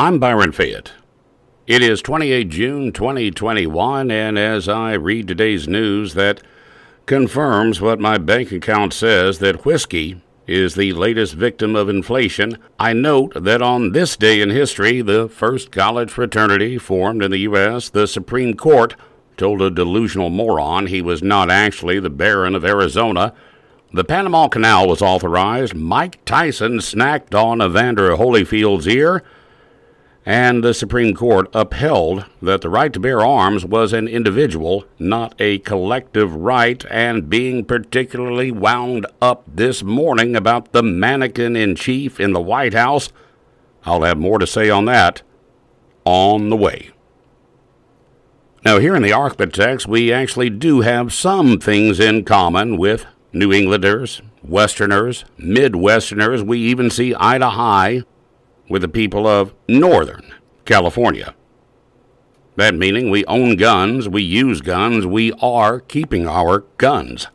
I'm Byron Fayette. It is 28 June 2021, and as I read today's news, that confirms what my bank account says that whiskey is the latest victim of inflation. I note that on this day in history, the first college fraternity formed in the U.S., the Supreme Court told a delusional moron he was not actually the Baron of Arizona. The Panama Canal was authorized. Mike Tyson snacked on Evander Holyfield's ear and the Supreme Court upheld that the right to bear arms was an individual, not a collective right, and being particularly wound up this morning about the mannequin in chief in the White House. I'll have more to say on that on the way. Now, here in the ArkLaTex, we actually do have some things in common with New Englanders, Westerners, Midwesterners. We even see eye to eye with the people of Northern California. That meaning we own guns, we use guns, we are keeping our guns.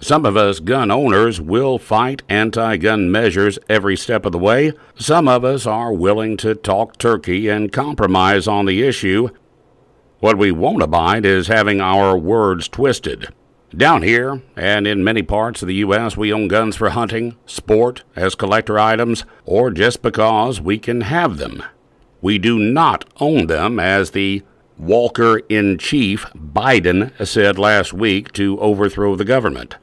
Some of us gun owners will fight anti gun measures every step of the way. Some of us are willing to talk turkey and compromise on the issue. What we won't abide is having our words twisted. Down here, and in many parts of the U.S., we own guns for hunting, sport, as collector items, or just because we can have them. We do not own them, as the Walker in Chief Biden said last week to overthrow the government.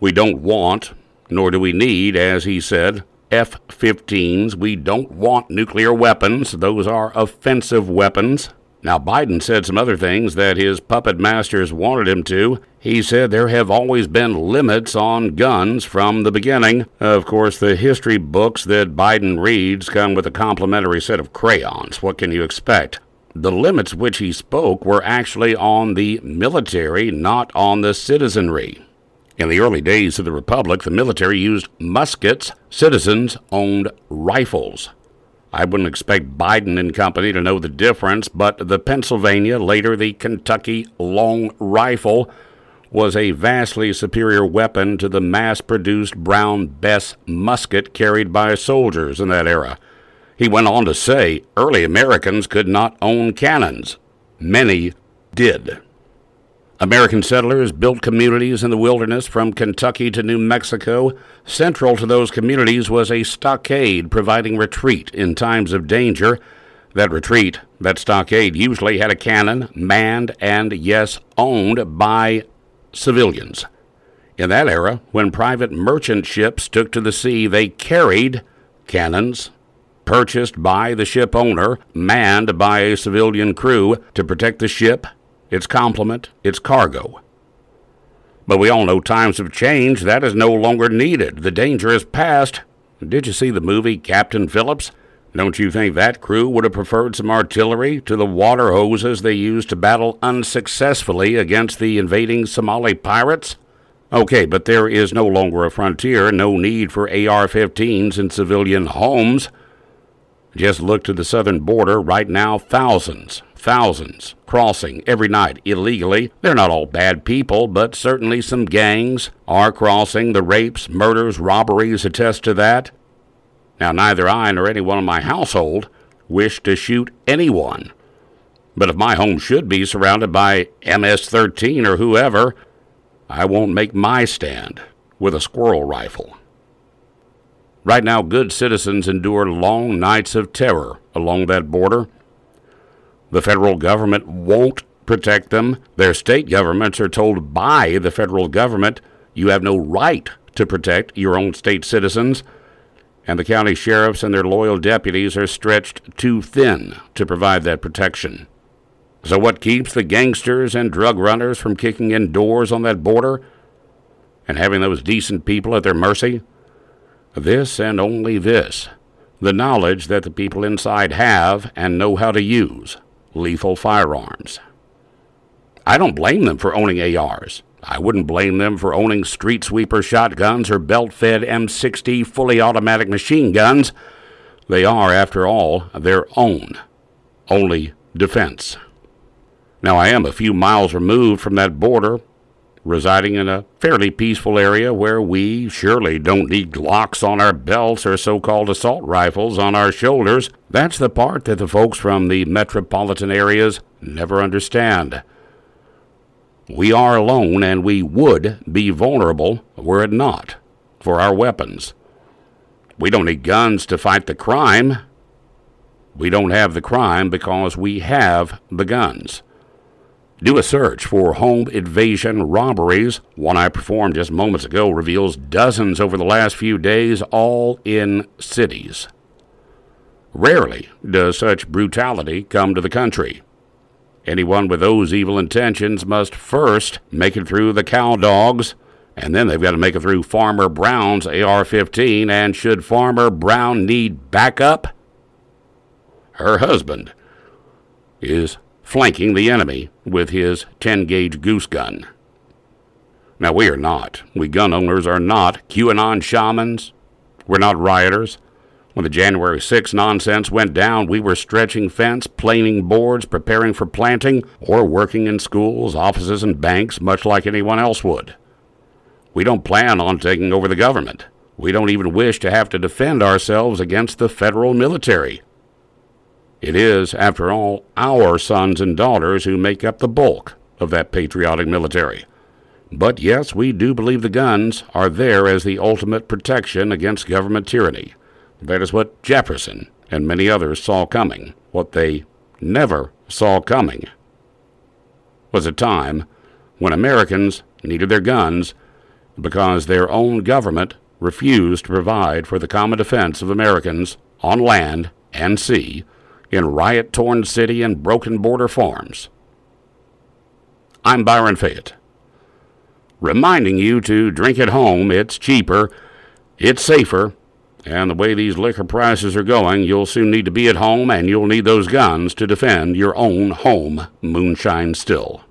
We don't want, nor do we need, as he said, F 15s. We don't want nuclear weapons. Those are offensive weapons. Now, Biden said some other things that his puppet masters wanted him to. He said there have always been limits on guns from the beginning. Of course, the history books that Biden reads come with a complimentary set of crayons. What can you expect? The limits which he spoke were actually on the military, not on the citizenry. In the early days of the Republic, the military used muskets, citizens owned rifles. I wouldn't expect Biden and company to know the difference, but the Pennsylvania, later the Kentucky long rifle, was a vastly superior weapon to the mass produced Brown Bess musket carried by soldiers in that era. He went on to say early Americans could not own cannons. Many did. American settlers built communities in the wilderness from Kentucky to New Mexico. Central to those communities was a stockade providing retreat in times of danger. That retreat, that stockade, usually had a cannon manned and, yes, owned by civilians. In that era, when private merchant ships took to the sea, they carried cannons purchased by the ship owner, manned by a civilian crew to protect the ship its complement, its cargo. But we all know times have changed. That is no longer needed. The danger is past. Did you see the movie Captain Phillips? Don't you think that crew would have preferred some artillery to the water hoses they used to battle unsuccessfully against the invading Somali pirates? Okay, but there is no longer a frontier, no need for AR 15s in civilian homes. Just look to the southern border right now, thousands, thousands crossing every night illegally. They're not all bad people, but certainly some gangs are crossing. The rapes, murders, robberies attest to that. Now, neither I nor anyone in my household wish to shoot anyone. But if my home should be surrounded by MS 13 or whoever, I won't make my stand with a squirrel rifle. Right now, good citizens endure long nights of terror along that border. The federal government won't protect them. Their state governments are told by the federal government you have no right to protect your own state citizens. And the county sheriffs and their loyal deputies are stretched too thin to provide that protection. So, what keeps the gangsters and drug runners from kicking in doors on that border and having those decent people at their mercy? This and only this the knowledge that the people inside have and know how to use lethal firearms. I don't blame them for owning ARs. I wouldn't blame them for owning street sweeper shotguns or belt fed M60 fully automatic machine guns. They are, after all, their own. Only defense. Now, I am a few miles removed from that border, residing in a fairly peaceful area where we surely don't need Glocks on our belts or so called assault rifles on our shoulders. That's the part that the folks from the metropolitan areas never understand. We are alone and we would be vulnerable were it not for our weapons. We don't need guns to fight the crime. We don't have the crime because we have the guns. Do a search for home invasion robberies. One I performed just moments ago reveals dozens over the last few days, all in cities. Rarely does such brutality come to the country. Anyone with those evil intentions must first make it through the cow dogs, and then they've got to make it through Farmer Brown's AR 15. And should Farmer Brown need backup, her husband is flanking the enemy with his 10 gauge goose gun. Now, we are not. We gun owners are not QAnon shamans. We're not rioters. When the January 6 nonsense went down, we were stretching fence, planing boards, preparing for planting, or working in schools, offices, and banks, much like anyone else would. We don't plan on taking over the government. We don't even wish to have to defend ourselves against the federal military. It is, after all, our sons and daughters who make up the bulk of that patriotic military. But yes, we do believe the guns are there as the ultimate protection against government tyranny. That is what Jefferson and many others saw coming. What they never saw coming was a time when Americans needed their guns because their own government refused to provide for the common defense of Americans on land and sea in riot torn city and broken border farms. I'm Byron Fayette, reminding you to drink at home. It's cheaper, it's safer, and the way these liquor prices are going, you'll soon need to be at home and you'll need those guns to defend your own home moonshine still.